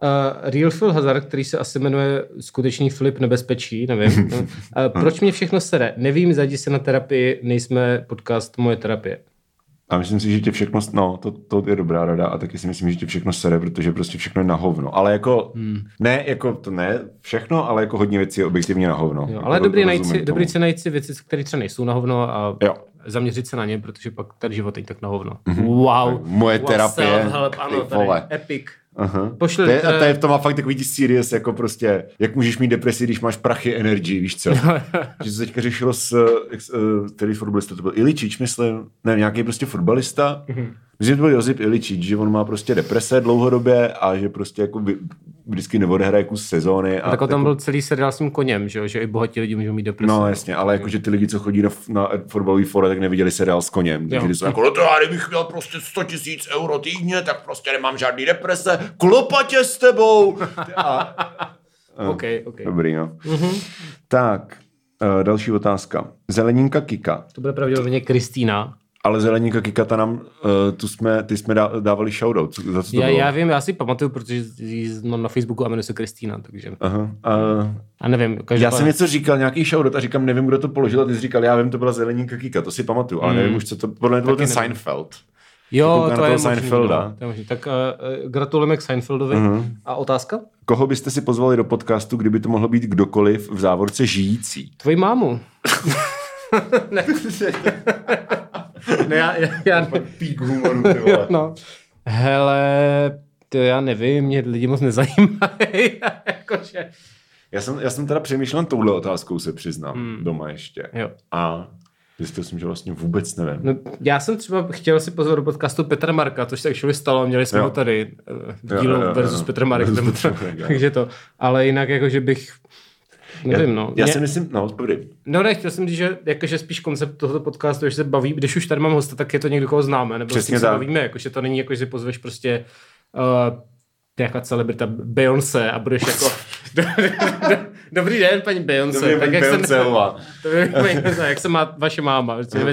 Uh, Real Phil Hazard, který se asi jmenuje skutečný Filip nebezpečí, nevím. uh, proč mě všechno sere? Nevím, zajdi se na terapii, nejsme podcast Moje terapie. A myslím si, že tě všechno, no, to, to je dobrá rada a taky si myslím, že tě všechno sere, protože prostě všechno je na hovno. Ale jako, hmm. ne, jako to ne všechno, ale jako hodně věcí je objektivně na hovno. Jo, jako ale dobrý, najít si, dobrý si najít si věci, které třeba nejsou na hovno a jo. zaměřit se na ně, protože pak ten život je tak na hovno. Mm-hmm. Wow. Moje terapie. Wow, ano, tady, epic. Aha. Pošli, to, je, a to, je, to má fakt takový ty serious, jako prostě, jak můžeš mít depresi, když máš prachy energy, víš co? že se teďka řešilo s, který fotbalista to byl, Iličič, myslím, ne, nějaký prostě fotbalista, mm-hmm. Myslím, že to byl Josip Iličič, že on má prostě deprese dlouhodobě a že prostě jako vždycky neodehraje kus sezóny. A, a tak tam jako... byl celý seriál s tím koněm, že, že i bohatí lidi můžou mít deprese. No jasně, ale jakože ty lidi, co chodí na, na fotbalový fora, tak neviděli seriál s koněm. Takže jsou jako, no to já kdybych měl prostě 100 tisíc euro týdně, tak prostě nemám žádný deprese, klopatě s tebou. A, OK, OK. Dobrý, no. Mm-hmm. Tak, uh, další otázka. Zeleninka Kika. To bude pravděpodobně Kristýna. Ale zeleníka Kikata nám, uh, tu jsme, ty jsme dávali shoutout. Za co to já, bylo? já vím, já si pamatuju, protože no, na Facebooku a jmenuje se Kristýna, takže... Aha. A, a nevím. Každopád... Já jsem něco říkal, nějaký shoutout a říkal, nevím, kdo to položil a ty jsi říkal, já vím, to byla zeleníka Kika, to si pamatuju, ale hmm. nevím už, co to, podle mě to byl ten nevím. Seinfeld. Jo, to je Seinfelda. Možný, no, to je možný. Tak uh, gratulujeme k Seinfeldovi. Uh-huh. A otázka? Koho byste si pozvali do podcastu, kdyby to mohlo být kdokoliv v závorce žijící? Tvoji mámu. ne. ne, já, já, já ne. Pík humoru, ty vole. no. Hele, to já nevím, mě lidi moc nezajímají. Jakože... Já jsem, já jsem teda přemýšlel touhle otázkou, se přiznám, hmm. doma ještě. Jo. A Zjistil jsem, že vlastně vůbec nevím. No, já jsem třeba chtěl si pozvat do podcastu Petra Marka, což se actually stalo, měli jsme jo. ho tady v dílu jo, jo, jo, versus jo. Petra Marek, takže to. Ale jinak jako, že bych Nevím, já, no. Já Mě... si myslím, no, dobrý. No ne, chtěl jsem říct, že jakože spíš koncept tohoto podcastu, že se baví, když už tady mám hosta, tak je to někdo, koho známe, nebo Přesně se bavíme, jakože to není jako, že pozveš prostě uh, nějaká celebrita Beyoncé a budeš jako Dobrý den, paní Beyoncé. Dobrý, tak jak Beyoncé, se, jak se má vaše máma? Uh.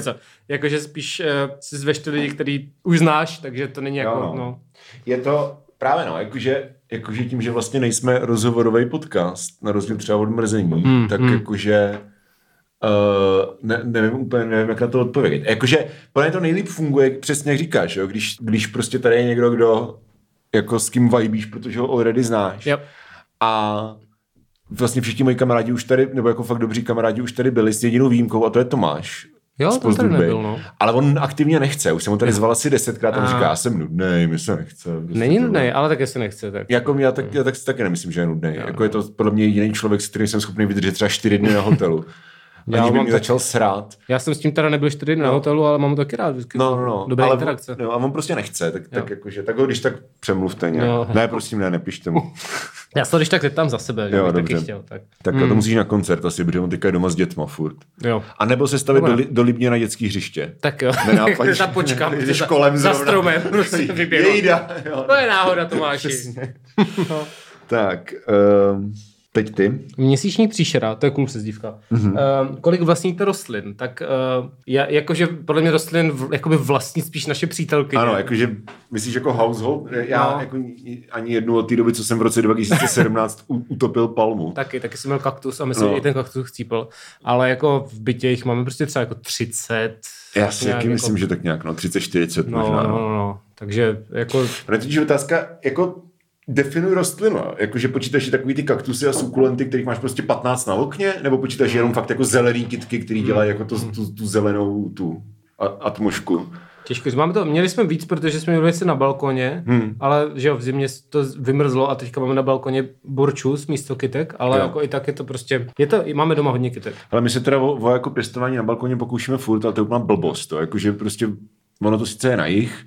Jakože spíš uh, si zveš ty lidi, který už znáš, takže to není jako, no. no. Je to, právě no, jakože, jakože tím, že vlastně nejsme rozhovorový podcast, na rozdíl třeba od mrzení, mm, tak mm. jakože Uh, ne, nevím úplně, nevím, jak na to odpovědět. Jakože, podle to nejlíp funguje, přesně jak říkáš, jo? Když, když prostě tady je někdo, kdo jako s kým vibíš, protože ho already znáš. Yep. A vlastně všichni moji kamarádi už tady, nebo jako fakt dobří kamarádi už tady byli s jedinou výjimkou a to je Tomáš. Jo, to tady nebyl, no. Ale on aktivně nechce, už jsem ho tady zval asi desetkrát a on říká, já jsem nudný, mi se nechce. Prostě Není nudný, ale také se nechce. Tak. Jako já, tak, já tak si taky nemyslím, že je nudný. Jako je to podle mě jediný člověk, s kterým jsem schopný vydržet třeba čtyři dny na hotelu. Já by mě začal srát. Já jsem s tím teda nebyl čtyři no. na hotelu, ale mám to taky rád. Vždycky no, no, no. Dobré ale interakce. On, no, a on prostě nechce, tak, tak jakože, tak ho když tak přemluvte nějak. Jo. Ne, prosím, ne, nepište mu. Já se když tak tam za sebe, že jo, taky chtěl. Tak, tak hmm. to musíš na koncert asi, protože on teďka je doma s dětma furt. Jo. A nebo se stavit do, do Libně na dětský hřiště. Tak jo. Nenápadně. tam počkám. Jdeš kolem za, za stromem. Prostě Jejda. To je náhoda, Tomáši. no. Tak, um, Teď ty. Měsíční příšera, to je cool přezdívka. Mm-hmm. Uh, kolik vlastníte rostlin? Tak uh, já, jakože podle mě rostlin v, jakoby vlastní spíš naše přítelky. Ano, jakože myslíš jako household? Já no. jako ani jednu od té doby, co jsem v roce 2017 utopil palmu. Taky, taky jsem měl kaktus a myslím, no. že i ten kaktus chcípil. Ale jako v bytě jich máme prostě třeba jako 30. Já si taky myslím, jako... že tak nějak, no 30-40 no, možná. No, no, no. Takže jako... Ale teď otázka, jako definuj rostlinu. Jakože počítáš takový ty kaktusy a sukulenty, kterých máš prostě 15 na okně, nebo počítáš jenom fakt jako zelený kitky, který dělají jako to, tu, tu zelenou tu atmošku. Těžko, máme to, měli jsme víc, protože jsme měli na balkoně, hmm. ale že jo, v zimě to vymrzlo a teďka máme na balkoně borčus místo kytek, ale jo. jako i tak je to prostě, je to, máme doma hodně kytek. Ale my se teda o, o jako pěstování na balkoně pokoušíme furt, ale to je úplná blbost, to, jakože prostě ono to sice je na jich,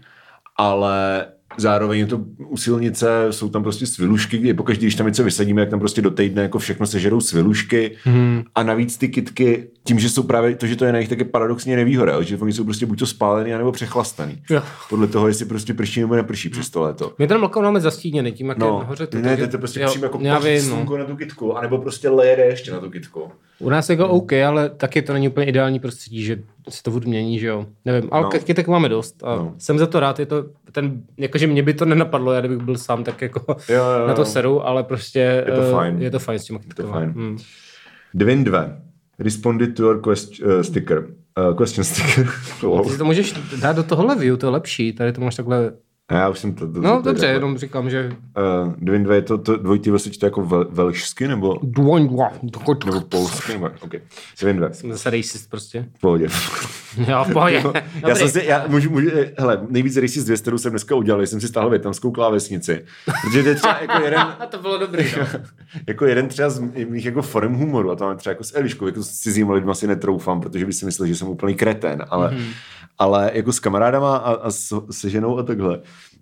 ale Zároveň je to u silnice, jsou tam prostě svilušky, kdy pokaždé, když tam něco vysadíme, jak tam prostě do týdne jako všechno sežerou svilušky hmm. a navíc ty kitky, tím, že jsou právě to, že to je na nich, tak je paradoxně nevýhoda, že oni jsou prostě buď to spálený, nebo přechlastaný. Jo. Podle toho, jestli prostě prší nebo neprší přes to léto. My ten balkon máme zastíněný tím, jak no, je nahoře. To, ne, to je to prostě jo, přímo jako vím, no. na tu kitku, anebo prostě leje ještě na tu kitku. U nás je to hmm. OK, ale taky to není úplně ideální prostředí, že se to mění, že jo. Nevím, ale no. kytek máme dost a no. jsem za to rád, je to ten, jakože mě by to nenapadlo, já kdybych byl sám, tak jako jo, jo, jo. na to seru, ale prostě je to fajn, je to fajn s těma kytkama. Je to fajn. Hmm. Dvin dve. Responded to your quest, uh, sticker. Uh, question sticker. Ty to můžeš dát do tohohle view, to je lepší. Tady to máš takhle já už jsem to... to no to dobře, takhle. jenom říkám, že... Uh, dvě je to, to dvojitý vlastně to jako vel, velšsky, nebo... Dvojn dva. Nebo polsky, nebo... OK. Dvin dvě. Jsem zase racist prostě. V pohodě. jo, v pohodě. no, já jsem si, já můžu, můžu, hele, nejvíc racist věc, kterou jsem dneska udělal, jsem si stáhl větnamskou klávesnici. Protože to je třeba jako jeden... to bylo dobrý, no. jako jeden třeba z mých jako forem humoru, a to máme třeba jako s Eliškou, jako s cizím lidmi asi netroufám, protože by si myslel, že jsem úplný kretén, ale, mm-hmm. Ale jako s kamarádama a, a se ženou a takhle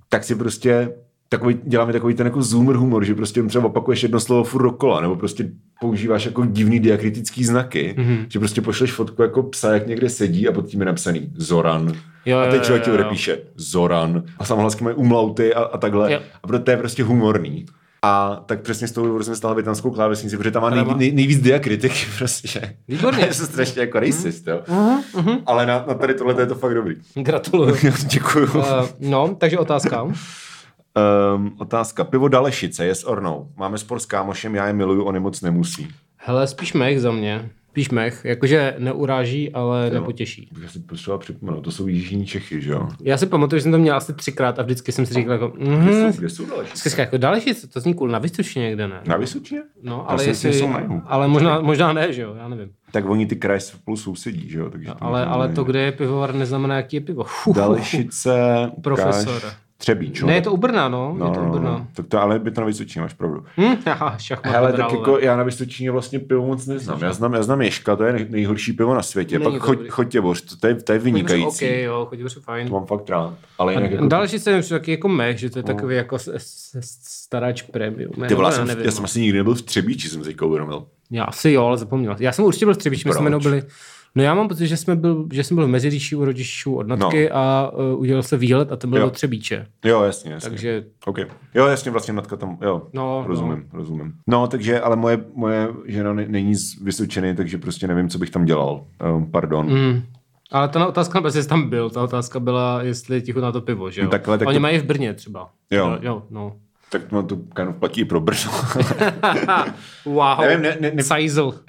tak si prostě takový, děláme takový ten jako zoomer humor, že prostě třeba opakuješ jedno slovo furt dokola, nebo prostě používáš jako divný diakritický znaky, mm-hmm. že prostě pošleš fotku jako psa, jak někde sedí a pod tím je napsaný Zoran. Jo, a teď člověk ti odepíše Zoran a samohlasky mají umlauty a, a takhle. Jo. A proto to je prostě humorný. A tak přesně z toho důvodu jsem stál větnamskou klávesnici, protože tam má nej, nej, nejvíc diakritiky prostě. Výborně. Já jsem strašně jako racist, jo. Uh-huh, uh-huh. Ale na, na tady tohle je to fakt dobrý. Gratuluju. Děkuju. Uh, no, takže otázka. Um, otázka. Pivo Dalešice, yes or no? Máme spor s kámošem, já je miluju, on je moc nemusí. Hele, spíš mech za mě. Spíš mech, jakože neuráží, ale jo. nepotěší. Já si potřeba připomenout, to jsou jižní Čechy, že jo? Já si pamatuju, že jsem to měl asi třikrát a vždycky jsem si říkal jako... Mm, kde jsou, kde jsou Dalešice? jako Dalešice, to zní cool, na Vysočině někde ne. Na Vysočině? No, ale jestli, jsou ale možná, možná ne, že jo, já nevím. Tak oni ty kraje spolu sousedí, že jo? Takže no, ale, ale to, kde je pivovar, neznamená, jaký je pivo. Dalešice, Profesor. Káš, Třebíč. Ne, je to u Brna, no. no je to u no, Brna. No. Tak to, ale by to na Vysočině, máš pravdu. Hm, aha, šachmat, Hele, tak jako já na Vysočině vlastně pivo moc neznám. Já znám, já znám Ješka, to je nejhorší pivo na světě. Není Pak choď, Chotěboř, to, to, je, to je vynikající. Ok, jo, Chotěboř je fajn. To mám fakt rád. Ale jinak jako... Další se taky jako mech, že to je no. takový jako staráč premium. Ty vole, já, jsem, já jsem asi nikdy nebyl v Třebíči, jsem teďka uvědomil. Já asi jo, ale zapomněl. Já jsem určitě byl v Třebíči, my jsme byli No já mám pocit, že, jsme byl, že jsem byl v Meziříši u rodičů od Natky no. a uh, udělal se výlet a to byl do Třebíče. Jo, jasně, jasně. Takže... Okay. Jo, jasně, vlastně Natka tam, jo, no, rozumím, no. rozumím. No, takže, ale moje, moje žena není z Vysočeny, takže prostě nevím, co bych tam dělal. Um, pardon. Mm. Ale ta otázka nebyla, jestli tam byl, ta otázka byla, jestli ti na to pivo, že jo? No takhle, tak Oni to... mají v Brně třeba. Jo. jo no. Tak no, to kanu platí i pro Brno. wow. Nevím, ne, ne, ne.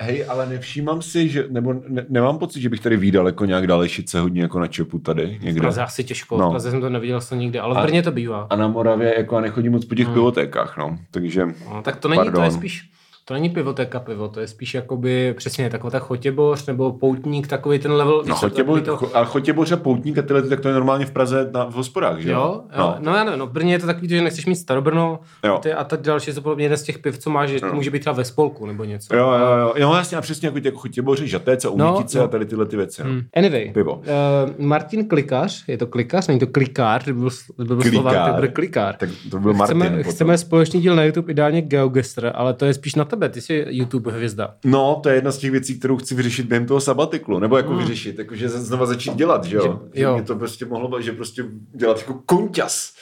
Hej, ale nevšímám si, že, nebo ne, nemám pocit, že bych tady výdal jako nějak Dalešice hodně jako na čepu tady někde. V Praze asi těžko, No. v Praze jsem to neviděl jsem nikde, ale v Brně to bývá. A na Moravě jako já nechodím moc po těch Hmm. pivotékách, no. Takže No, tak to není, to je Pardon. spíš, to není pivotéka pivo, to je spíš jakoby přesně taková ta chotěboř nebo poutník, takový ten level. No, víš co, chotěbo, takový to, cho, ale chotěboř a poutník a tyhle, ty, tak to je normálně v Praze na, v hospodách, že Jo, jo? jo. No, já nevím, no, v Brně je to takový, že nechceš mít starobrno Jo. a, ty, a ta další je podobně jeden z těch piv, co máš, že to může být třeba ve spolku nebo něco. Jo, jo, jo, jo, jasně, a přesně jako ty jako chotěboři, žatéce, umítice no. a tady tyhle ty věci. No. Hmm. Anyway, Pivo. Uh, Martin Klikař, je to klikař, není to klikár, kdyby byl, kdyby byl Slovák, tak bude klikár. Tak to byl Martin. chceme, potom. chceme společný díl na YouTube, ideálně GeoGester, ale to je spíš na tebe, ty jsi YouTube hvězda. No, to je jedna z těch věcí, kterou chci vyřešit během toho sabatiklu, nebo jako vyřešit, jakože znova začít dělat, že jo? Že- jo. Že mě to prostě mohlo být, že prostě dělat jako konťas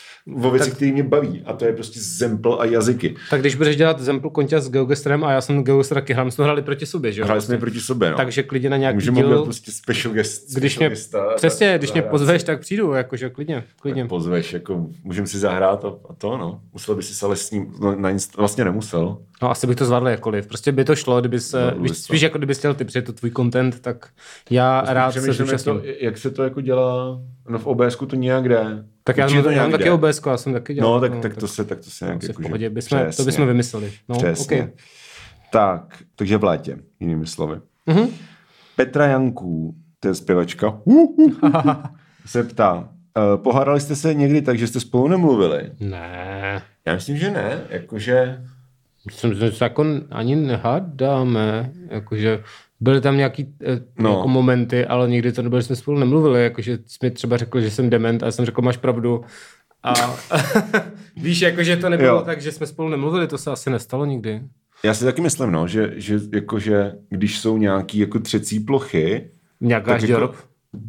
o věci, které mě baví, a to je prostě zempl a jazyky. Tak když budeš dělat Zempl Konťa s GeoGesterem a já jsem hrál, my jsme hráli proti sobě, že jo? Hráli jsme proti sobě, no. Takže klidně na nějaký Můžeme díl, prostě special guest. když special mě, guesta, přesně, tak když mě pozveš, tak přijdu, jakože klidně, klidně. Pozveš, jako můžeme si zahrát a, a to, no. Musel by si se ale s ním, no, na vlastně nemusel. No asi bych to zvládl jakkoliv. Prostě by to šlo, kdyby se, Zvládl víš, to. spíš jako kdyby chtěl ty, protože to tvůj content, tak já rád se zúčastním. to, jak se to jako dělá, no v OBS to nějak jde. Tak já, Určitě mám, to já nějak mám taky. OBS, já jsem taky dělal. No, tak, tak, to se, tak to se nějak asi v jakože- pohodě, bychom, to bychom vymysleli. No, Přesně. okay. Tak, takže v létě, jinými slovy. Mhm. Petra Janků, to je zpěvačka, se ptá, uh, pohádali jste se někdy tak, že jste spolu nemluvili? Ne, Já myslím, že ne, jakože... myslím, že se jako ani nehádáme, jakože byly tam nějaký eh, No. jako momenty, ale nikdy to nebylo, že jsme spolu nemluvili, jakože jsi mi třeba řekl, že jsem dement a já jsem řekl, máš pravdu. A víš, jakože to nebylo Jo. tak, že jsme spolu nemluvili, to se asi nestalo nikdy. Já si taky myslím, no, že, že jakože, když jsou nějaký jako třecí plochy, Nějak Tak jako-.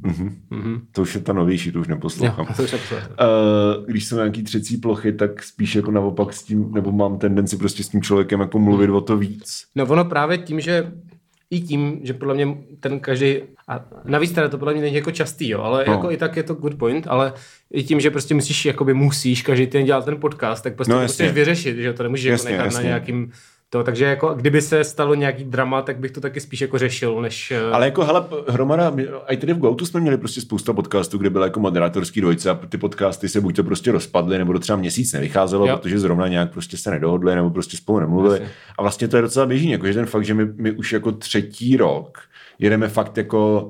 Mhm, Mhm. to už je ta novější, to už Jo, neposlouchám. to už. Uh, když jsou nějaký třecí plochy, tak spíš jako naopak s tím, nebo mám tendenci prostě s tím člověkem jako mluvit o to víc. No ono právě tím, že i tím, že podle mě ten každý, a navíc teda to podle mě není jako častý, jo, ale No. jako i tak je to good point, ale i tím, že prostě musíš, jakoby musíš každý den dělat ten podcast, tak prostě No, to jasně. musíš vyřešit, že jo, to nemůžeš Jasně, jako nechat jasně. na nějakým to, takže jako kdyby se stalo nějaký drama, tak bych to taky spíš jako řešil, než... eh, Ale jako hele, hromada, i tady v GoTo jsme měli prostě spousta podcastů, kde byla jako moderátorský dvojce a ty podcasty se buď to prostě rozpadly, nebo to třeba měsíc nevycházelo. Jo. protože zrovna nějak prostě se nedohodli, nebo prostě spolu nemluvili. Jasně. A vlastně to je docela běžný, jako že ten fakt, že my, my už jako třetí rok jedeme fakt jako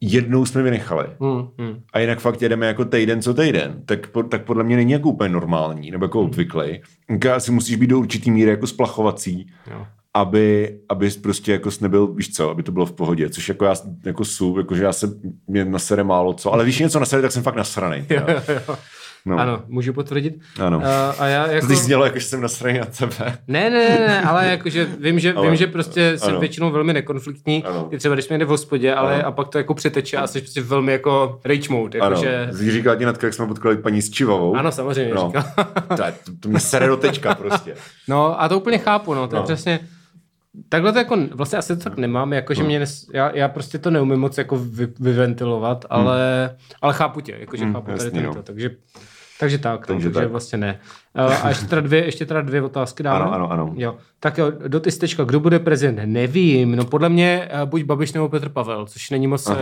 jednou jsme vynechali. Hmm, hmm. A jinak fakt jedeme jako týden co týden, tak, po, tak podle mě není jako úplně normální, nebo jako obvyklý. Asi musíš být do určitý míry jako splachovací, Jo. aby, aby prostě jako nebyl, víš co, aby to bylo v pohodě, což jako já jako jsou, jako že já se mě nasere málo co, ale když něco nasere, tak jsem fakt nasranej. Jo, jo. No. Ano, můžu potvrdit. Ano. A, a já jako... teď znělo, jako že jsem nasranej na tebe. Ne, ne, ne, ne, ale jakože vím, že, Ale- vím, že prostě jsem ano. většinou velmi nekonfliktní, Ano. i třeba když jsme jde v hospodě, ale Ano. a pak to jako přeteče a jsi prostě velmi jako rage mode, Ano, jakože... Zví říkala ti jak jsme potkali paní s Čivavou. Ano, samozřejmě, no. říkal. to, je- to, to mě sere do tečka prostě. No a to úplně chápu, no, to No. je přesně... Takhle to jako, vlastně asi to tak nemám, jakože No. mě, nes, já, já prostě to neumím moc jako vy, vyventilovat, ale, ale chápu tě, jakože Hmm, chápu tady jasně, tady no. to, takže, takže tak, Takže no, takže tak. vlastně ne. Uh, a ještě teda dvě, ještě teda dvě otázky dáme. Ano, ano, ano. Jo. Tak jo, do tystečka, kdo bude prezident? Nevím, no podle mě uh, buď Babiš nebo Petr Pavel, což není moc, uh,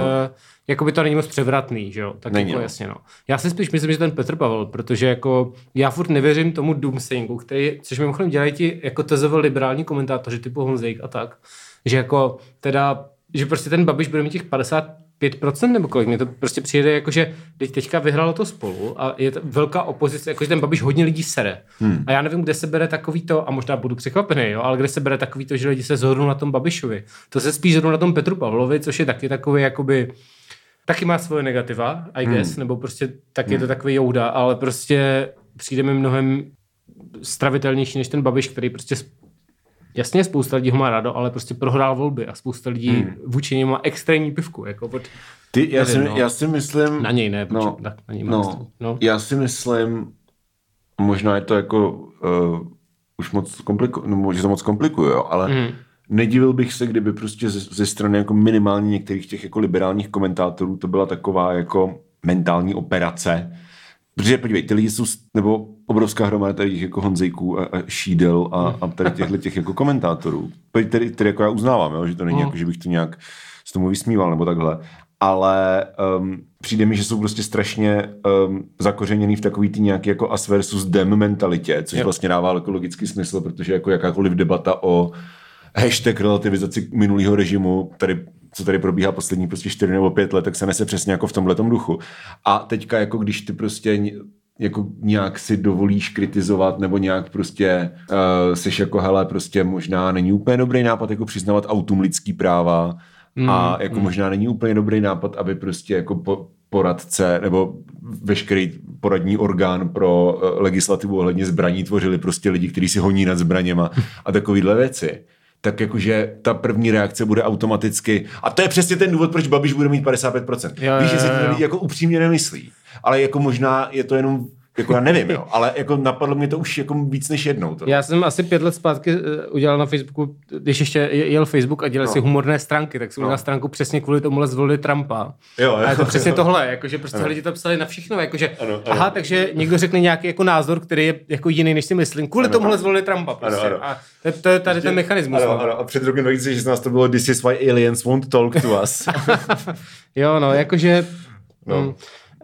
jako by to není moc převratný, že jo, tak Není, jako no. jasně no. Já si spíš myslím, že ten Petr Pavel, protože jako já furt nevěřím tomu doomsayingu, který, což mimochodem dělají ti jako TZV liberální komentátoři typu Honzejk a tak, že jako teda, že prostě ten Babiš bude mít těch 55% nebo kolik, mě to prostě přijde jako, že teď teďka vyhrálo to spolu a je to velká opozice, jakože ten Babiš hodně lidí sere. Hmm. A já nevím, kde se bere takový to, a možná budu překvapený, jo, ale kde se bere takový to, že lidi se zhodnou na tom Babišovi. To se spíš zhodnou na tom Petru Pavlovi, což je taky takový jakoby taky má svoje negativa, I guess, hmm. nebo prostě taky je to takový jouda, ale prostě přijde mi mnohem stravitelnější než ten Babiš, který prostě jasně spousta lidí ho má rádo, ale prostě prohrál volby a spousta lidí hmm. vůči němu má extrémní pivku, jako od, Ty, já, Nevím, si, no. já si myslím... na něj ne, No, no, na, na něj No, no. já si myslím, možná je to jako uh, už moc kompliku, no, že to moc komplikuje, jo, ale Mhm. nedivil bych se, kdyby prostě ze, ze strany jako minimálně některých těch jako liberálních komentátorů to byla taková jako mentální operace, Protože podívej, ty lidi jsou, nebo obrovská hromada tady těch jako Honzejků a, a Šídel a, a tady těchto těch jako komentátorů, který, který jako já uznávám, jo, že to není mm. jako, že bych to nějak s tomu vysmíval nebo takhle, ale um, přijde mi, že jsou prostě strašně um, zakořeněný v takový ty nějaký jako as versus dem mentalitě, což yep. vlastně dává jako logický smysl, protože jako jakákoliv debata o hashtag relativizaci minulého režimu, tady co tady probíhá poslední prostě čtyři nebo pět let, tak se nese přesně jako v tomhle duchu. A teďka jako když ty prostě jako nějak si dovolíš kritizovat nebo nějak prostě uh, seš jako hele prostě možná není úplně dobrý nápad jako přiznávat autům lidský práva mm, a jako mm. možná není úplně dobrý nápad, aby prostě jako po, poradce nebo veškerý poradní orgán pro uh, legislativu ohledně zbraní tvořili prostě lidi, kteří si honí nad zbraněma a takovýhle věci tak jakože ta první reakce bude automaticky. A to je přesně ten důvod, proč Babiš bude mít 55%. Jo, Víš, že se to lidi jako upřímně nemyslí. Ale jako možná je to jenom jako já nevím, jo, ale jako napadlo mě to už jako víc než jednou. To. Já jsem asi pět let zpátky eh, udělal na Facebooku, když ještě jel Facebook a dělal no. si humorné stránky, tak jsem no. na stránku přesně kvůli tomu zvolili Trumpa. Jo, jo, a je to přesně jo. tohle, jakože prostě ano. lidi to psali na všechno, jakože ano, ano. aha, takže někdo řekne nějaký jako názor, který je jako jiný, než si myslím, kvůli ano, tomuhle zvolili Trumpa prostě. Ano, ano. A to, to je tady ten mechanismus. Ano, no. ano. A před rokem 2016 to bylo This is why aliens won't talk to us. jo, no, jakože... No. Mm,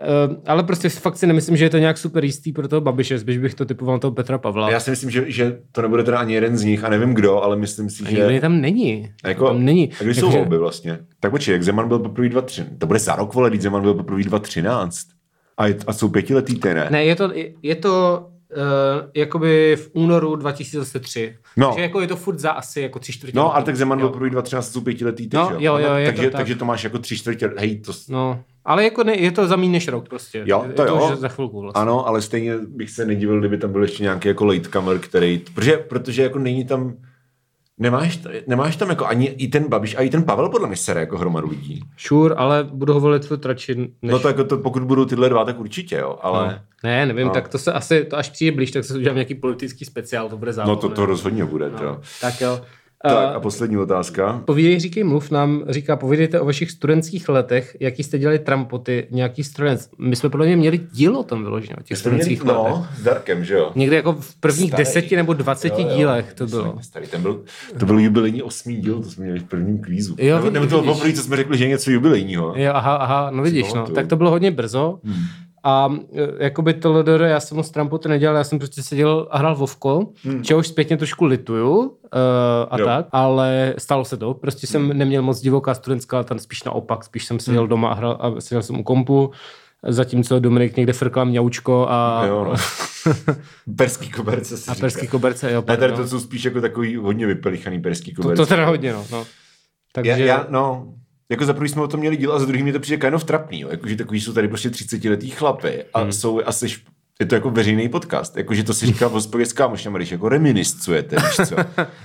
Uh, ale prostě fakt si nemyslím, že je to nějak super jistý pro toho Babiše, spíš bych to typoval toho Petra Pavla. Já si myslím, že, že to nebude teda ani jeden z nich a nevím kdo, ale myslím si, že... Ani tam není. Jako, tam není. A když jsou jako, volby vlastně? Tak počkej, jak Zeman byl poprvé 2013, to bude za rok, vole, Zeman byl poprvé 2013. A, a jsou pětiletý ty, ne? Ne, je to, je, je to Uh, jakoby v únoru 2003. No. Takže jako je to furt za asi jako tři čtvrtě. No, ale tak Zeman byl první 2013 jsou pětiletý no, jo, jo, jo, takže, to tak. takže to máš jako tři čtvrtě, hej, to... No, ale jako ne, je to za méně než rok prostě. Jo, to je jo. To za chvilku vlastně. Ano, ale stejně bych se nedivil, kdyby tam byl ještě nějaký jako latecomer, který, protože, protože jako není tam, Nemáš, nemáš tam jako ani i ten Babiš a i ten Pavel podle mě sere jako hromadu lidí. Sure, ale budu ho volit furt radši než... No to jako to, pokud budou tyhle dva, tak určitě, jo, ale... No. Ne, nevím, no. tak to se asi, to až přijde blíž, tak se udělám nějaký politický speciál, to bude zábavné. No to, to rozhodně bude, no. to. Tak jo. Tak a poslední otázka. Povídej, říkej, mluv nám, říká, povídejte o vašich studentských letech, jaký jste dělali trampoty, nějaký studenc. My jsme podle mě měli díl o tom vyloženě, o těch studentských měli, letech. No, s Darkem, že jo? Někde jako v prvních starý. deseti nebo dvaceti jo, jo, dílech to bylo. Starý, ten byl, to byl jubilejní osmý díl, to jsme měli v prvním kvízu. Jo, nebo, nebo to bylo poprvé, co jsme řekli, že je něco jubilejního. Jo, aha, aha, no vidíš, no. Tak to bylo hodně brzo. Hmm. A e, jakoby to LDR, já jsem moc to nedělal, já jsem prostě seděl a hrál Vovko, hmm. čehož zpětně trošku lituju uh, a jo. tak, ale stalo se to. Prostě jsem hmm. neměl moc divoká studentská, tam spíš naopak, spíš jsem seděl hmm. doma a hrál a seděl jsem u kompu, zatímco Dominik někde frkal mňaučko a... Jo, no. perský koberce A perský koberce, jo. A tady to jsou spíš jako takový hodně vypelichaný perský koberce. To, to teda hodně, no. no. Takže... Já, já, no, jako za prvý jsme o tom měli díl a za druhý mi to přijde kind of trapný, jo. Jako, že takový jsou tady prostě 30 letý chlapy a hmm. jsou asi je to jako veřejný podcast, jakože to si říká v hospodě s kámošem, když jako reminiscujete, víš co.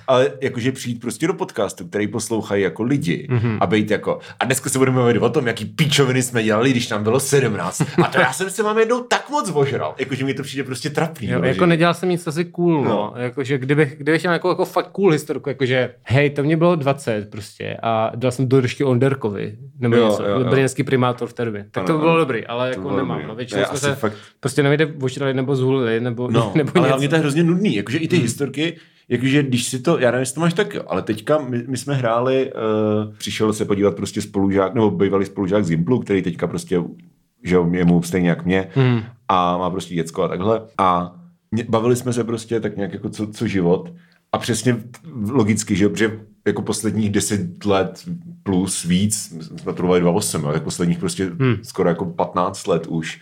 Ale jakože přijít prostě do podcastu, který poslouchají jako lidi mm-hmm. a být jako, a dneska se budeme mluvit o tom, jaký píčoviny jsme dělali, když nám bylo 17. A to já jsem se mám jednou tak moc ožral, jakože mi to přijde prostě trapný. Jo, jako nedělal jsem nic asi cool, no. no. Jakože kdybych, kdybych měl jako, jako fakt cool historku, jakože hej, to mě bylo 20 prostě a dal jsem do držky Onderkovi, nebo jo, něco, jo, brněnský primátor v té době. Tak ano, to by bylo dobrý, ale jako nemám. No, většinou jsme se fakt... prostě nevím, ožrali nebo zhulili, nebo, no, nebo ale něco. hlavně to je hrozně nudný, jakože i ty hmm. historky, jakože když si to, já nevím, jestli to máš tak, ale teďka my, my jsme hráli, uh, přišel se podívat prostě spolužák, nebo bývalý spolužák z Gimplu, který teďka prostě, že je mu stejně jak mě hmm. a má prostě děcko a takhle a mě, bavili jsme se prostě tak nějak jako co, co život a přesně logicky, že, že jako posledních deset let plus víc, jsme to 2,8, tak posledních prostě hmm. skoro jako 15 let už,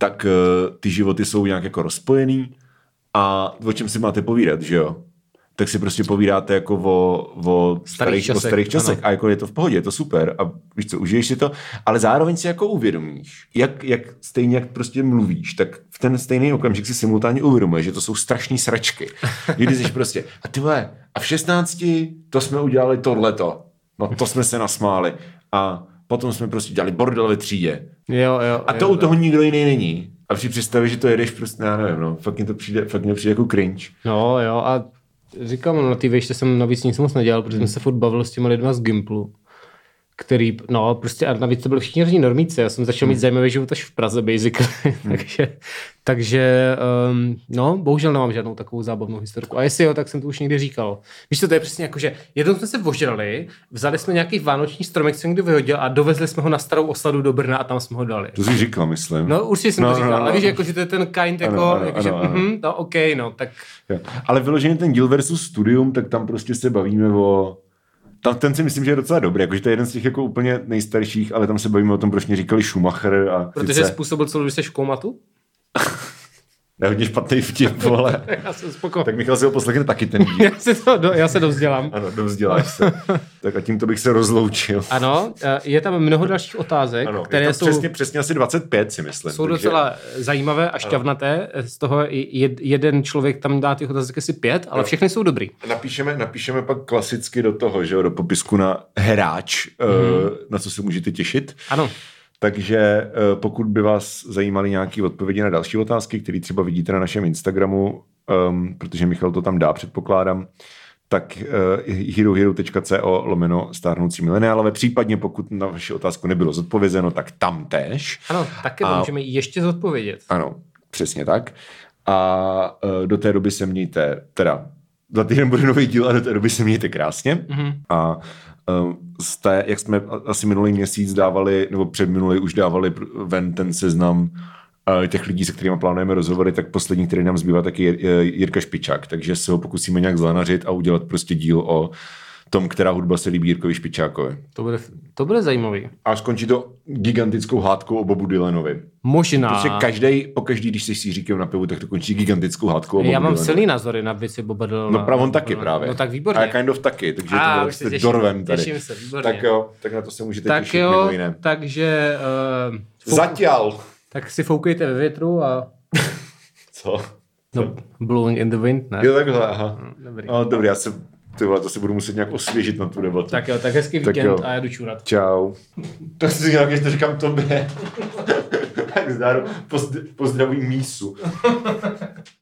tak uh, ty životy jsou nějak jako rozpojený a o čem si máte povídat, že jo? tak si prostě povídáte jako o, o starých, starých časech, o starých časech a jako je to v pohodě, je to super a víš co, užiješ si to, ale zároveň si jako uvědomíš, jak, jak stejně jak prostě mluvíš, tak v ten stejný okamžik si simultánně uvědomuješ, že to jsou strašní sračky. Kdy jsi prostě, a ty vole, a v 16 to jsme udělali tohleto, no to jsme se nasmáli a potom jsme prostě dělali bordel ve třídě. Jo, jo, a to jo, u toho nikdo jiný není. A při představě, že to jedeš prostě, já nevím, no, fakt mi to přijde, fakt mi přijde jako cringe. No jo, a říkám, no na ty ještě jsem navíc nic moc nedělal, protože jsem se furt bavil s těma lidma z Gimplu který, no prostě a navíc to byli všichni hrozní normíci, já jsem začal mít hmm. zajímavý život až v Praze basically, hmm. takže, takže um, no, bohužel nemám žádnou takovou zábavnou historku. A jestli jo, tak jsem to už někdy říkal. Víš co, to je přesně jako, že jednou jsme se vožrali, vzali jsme nějaký vánoční stromek, co někdo vyhodil a dovezli jsme ho na starou osadu do Brna a tam jsme ho dali. To jsi říkal, myslím. No, určitě jsem no, to říkal, no, no, ale víš, jako, že to je ten kind, jako, ano, ano, jako ano, že, ano. Mm, no, OK, no, tak. Jo. Ale vyloženě ten díl versus studium, tak tam prostě se bavíme o tam ten si myslím, že je docela dobrý, jakože to je jeden z těch jako úplně nejstarších, ale tam se bavíme o tom, proč mě říkali Schumacher. A Protože sice... způsobil celou, když jsi v komatu? je hodně špatný vtip, ale... já jsem spoko. Tak Michal si ho poslechne taky ten díl. já, se to, do, já se dovzdělám. ano, dovzděláš se. tak a tímto bych se rozloučil. Ano, eh, je tam mnoho dalších otázek, ano, které je jsou... Přesně, přesně asi 25 si myslím. Jsou takže... docela zajímavé a šťavnaté. Ano. Z toho jed, jeden člověk tam dá těch otázek asi pět, ale ano. všechny jsou dobrý. Napíšeme, napíšeme pak klasicky do toho, že jo, do popisku na hráč, hmm. na co se můžete těšit. Ano. Takže eh, pokud by vás zajímaly nějaké odpovědi na další otázky, které třeba vidíte na našem Instagramu, um, protože Michal to tam dá, předpokládám, tak uh, herohero.co lomeno stárnoucí mileniálové. Případně pokud na vaši otázku nebylo zodpovězeno, tak tam tež. Ano, také a, můžeme ještě zodpovědět. Ano, přesně tak. A uh, do té doby se mějte, teda za týden bude nový díl a do té doby se mějte krásně. Mm-hmm. A jste, jak jsme asi minulý měsíc dávali, nebo předminulý už dávali ven ten seznam eh, těch lidí, se kterými plánujeme rozhovory, tak poslední, který nám zbývá, taky je Jirka Špičák. Takže se ho pokusíme nějak zlanařit a udělat prostě díl o tom, která hudba se líbí Jirkovi Špičákovi. To bude, to bude zajímavý. A skončí to gigantickou hádkou o Bobu Dylanovi. Možná. Prostě každý, po každý, když si si říkám na pivu, tak to končí gigantickou hádkou o Bobu Já mám Dylanovi. silný názory na věci Boba Dylana. No právě on taky no, právě. No tak výborně. A kind of taky, takže a, to jste dorvem tady. Těším se, výborně. Tak jo, tak na to se můžete tak těšit jo, mimo jiné. takže... Uh, fouk... Zatěl. Tak si foukejte ve větru a... Co? No, blowing in the wind, ne? Jo, takhle, aha. No, dobrý. No, dobrý, já se ty vole, to si budu muset nějak osvěžit na tu debatu. Tak jo, tak hezký víkend a já jdu čurat. Čau. To si nějak ještě říkám tobě. tak zdaru, pozdravuj mísu.